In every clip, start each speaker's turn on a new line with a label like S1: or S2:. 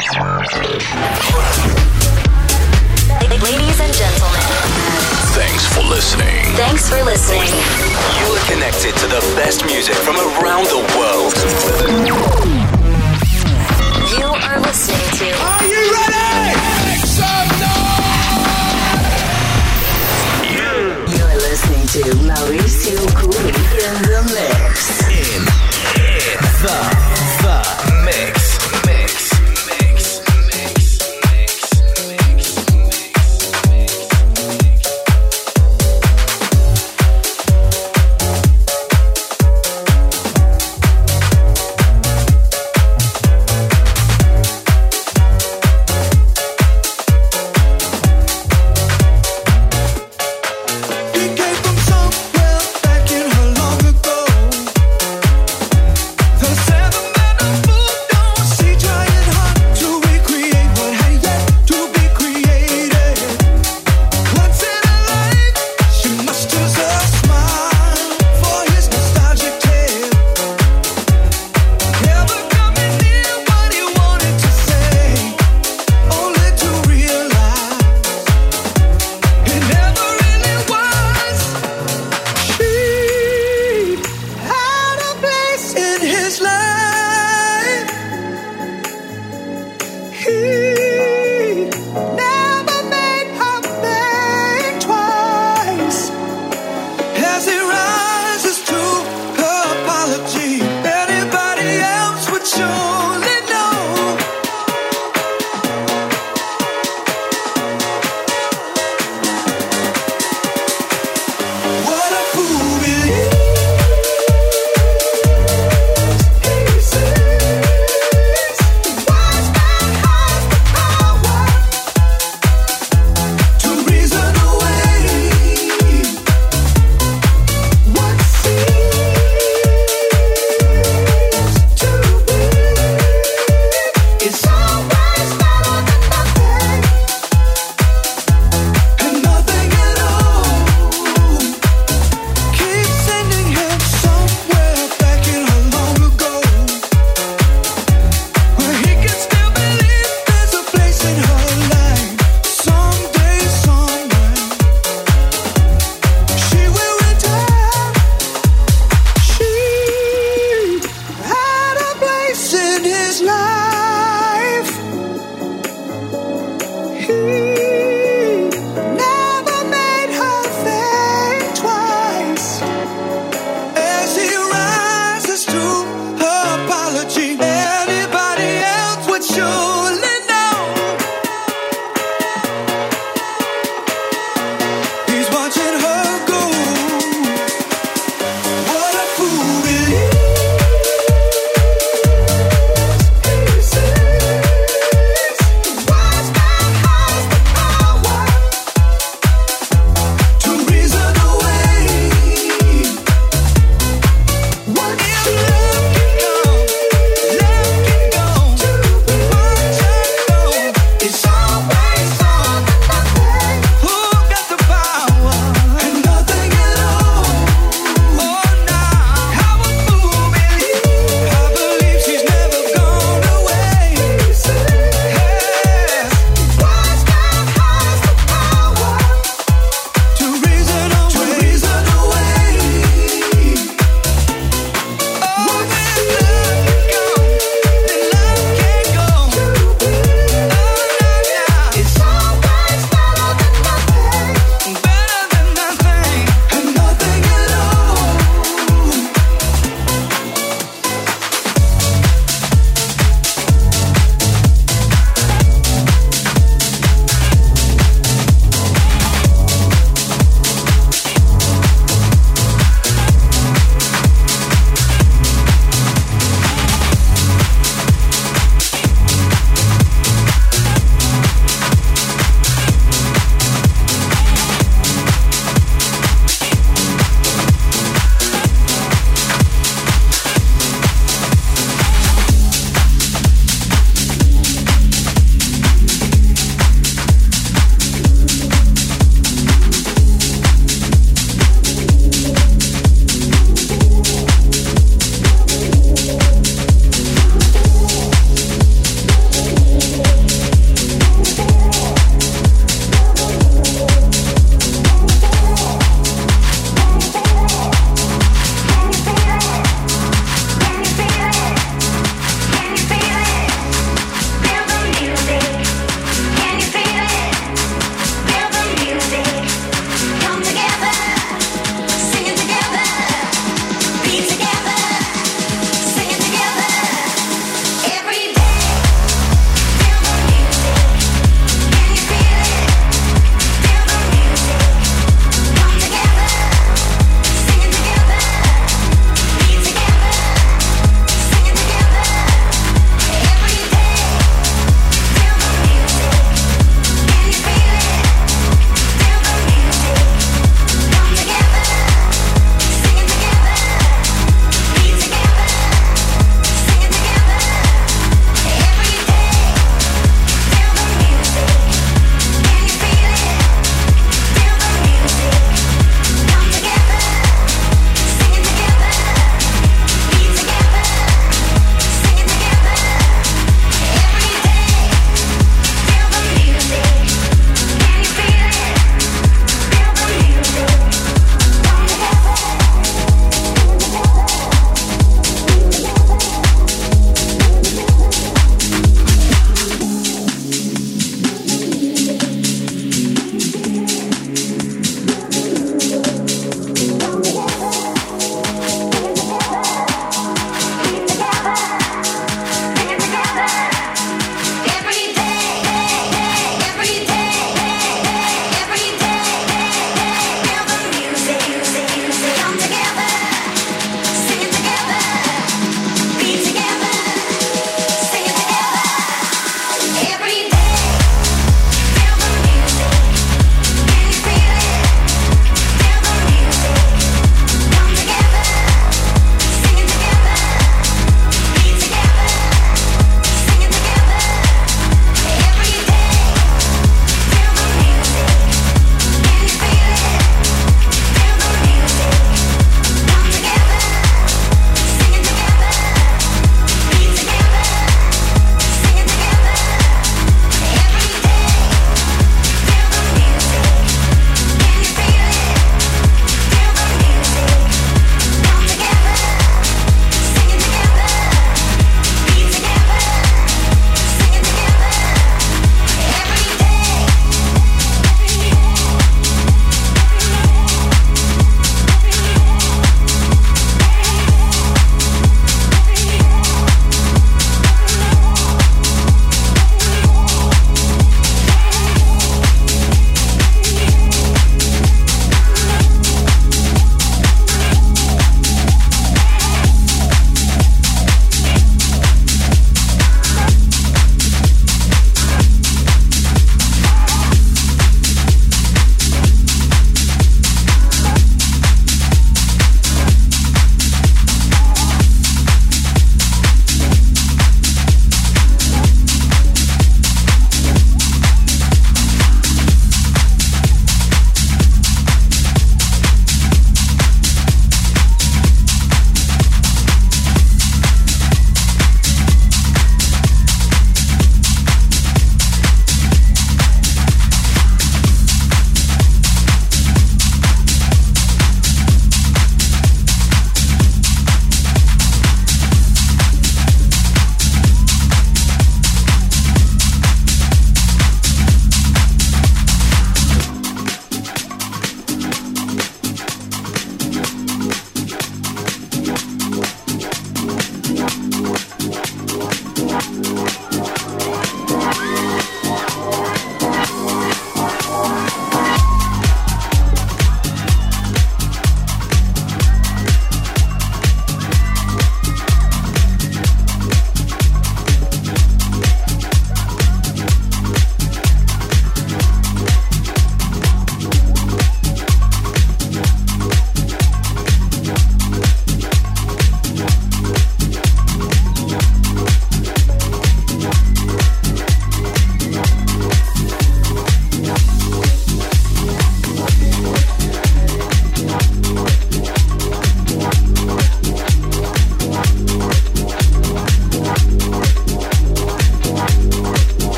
S1: Ladies and gentlemen,
S2: thanks for listening.
S1: Thanks for listening.
S2: You are connected to the best music from around the world.
S1: You are listening to.
S2: Are you ready? You.
S3: You're listening to Mauricio Cury in the mix.
S2: In, in the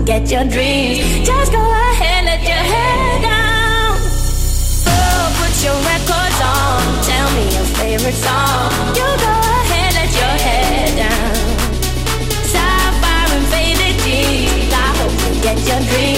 S4: forget your dreams. Just go ahead, let your head down. Girl, put your records on. Tell me your favorite song. You go ahead, let your head down. Sapphire and faded jeans. I hope you get your dreams.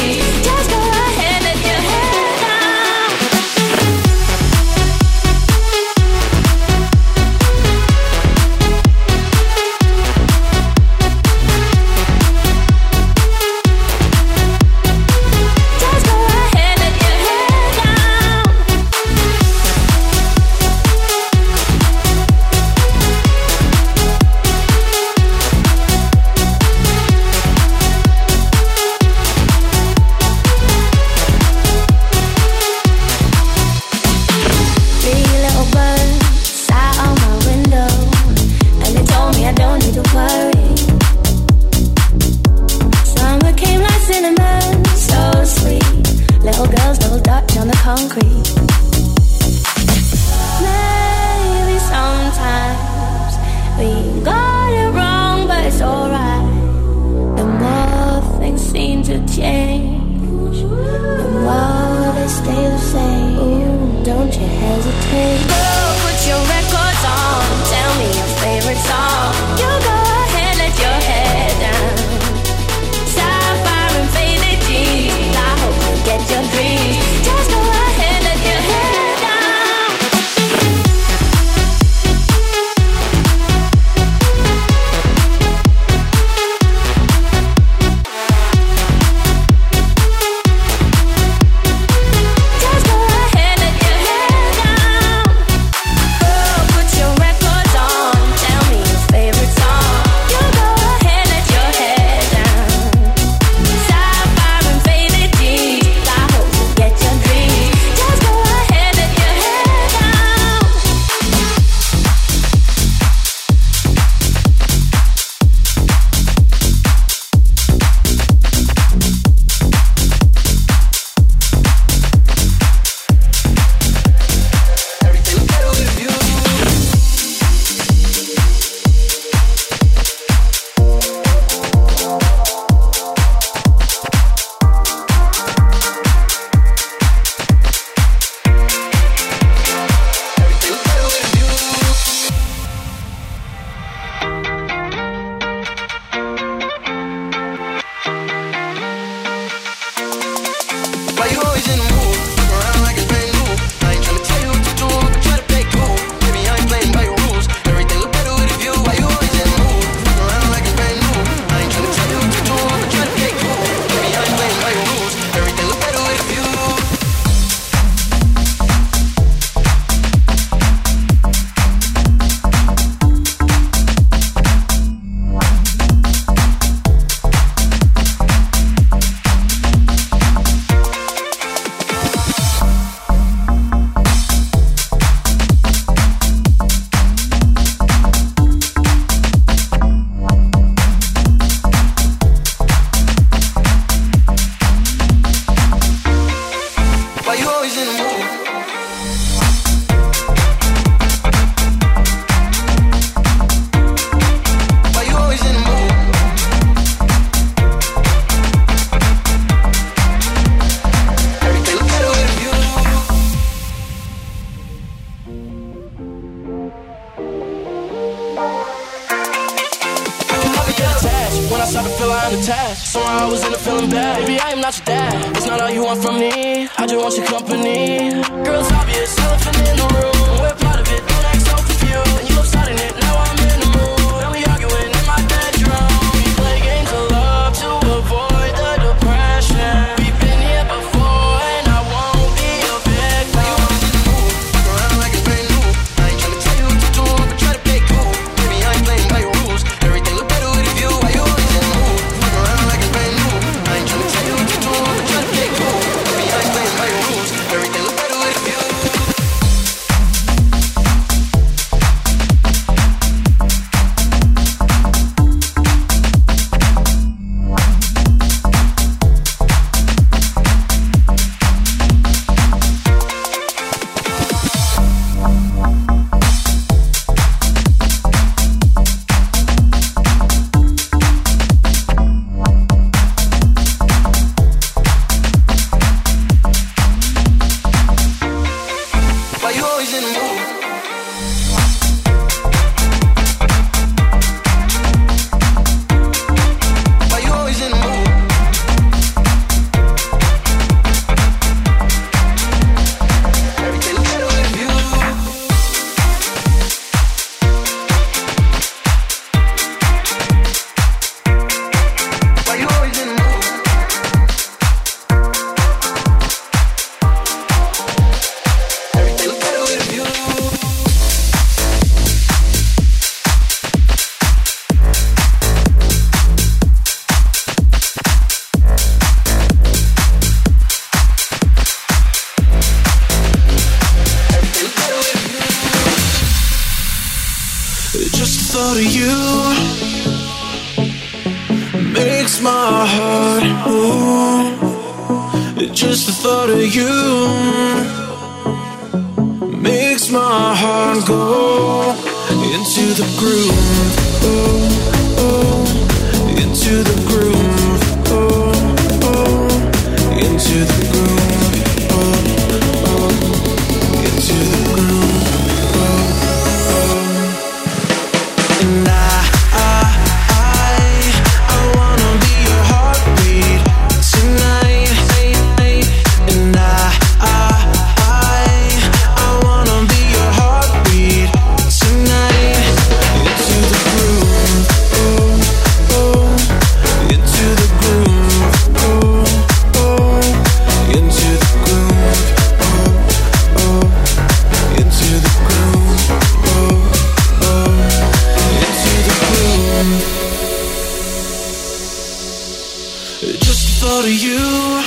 S5: thought of you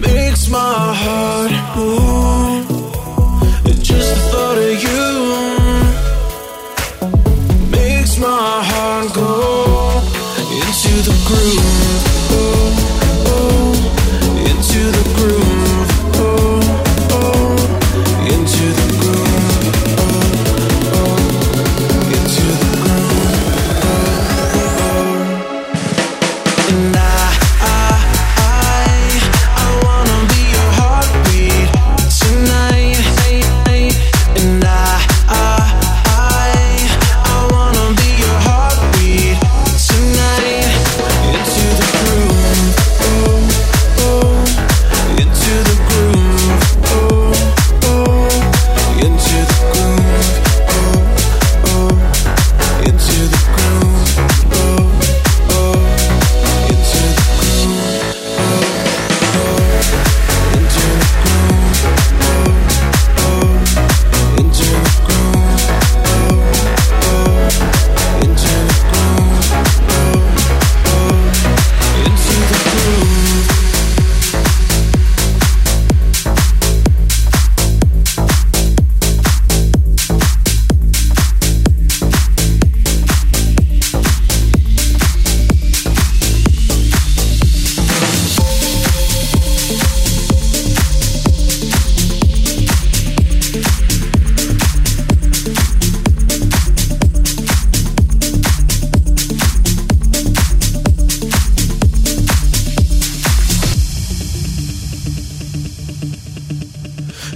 S5: makes my heart move. Just the thought of you makes my heart go into the groove.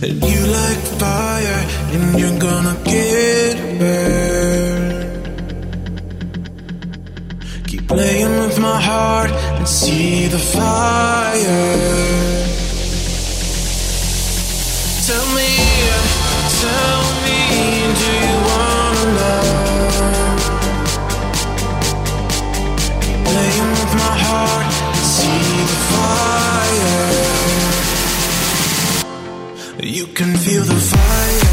S5: it. You like fire, and you're gonna get burned. Keep playing with my heart and see the fire. Tell me, tell me, do you wanna know? Keep playing with my heart and see the fire. can feel the fire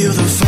S5: feel the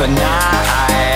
S5: the
S6: night.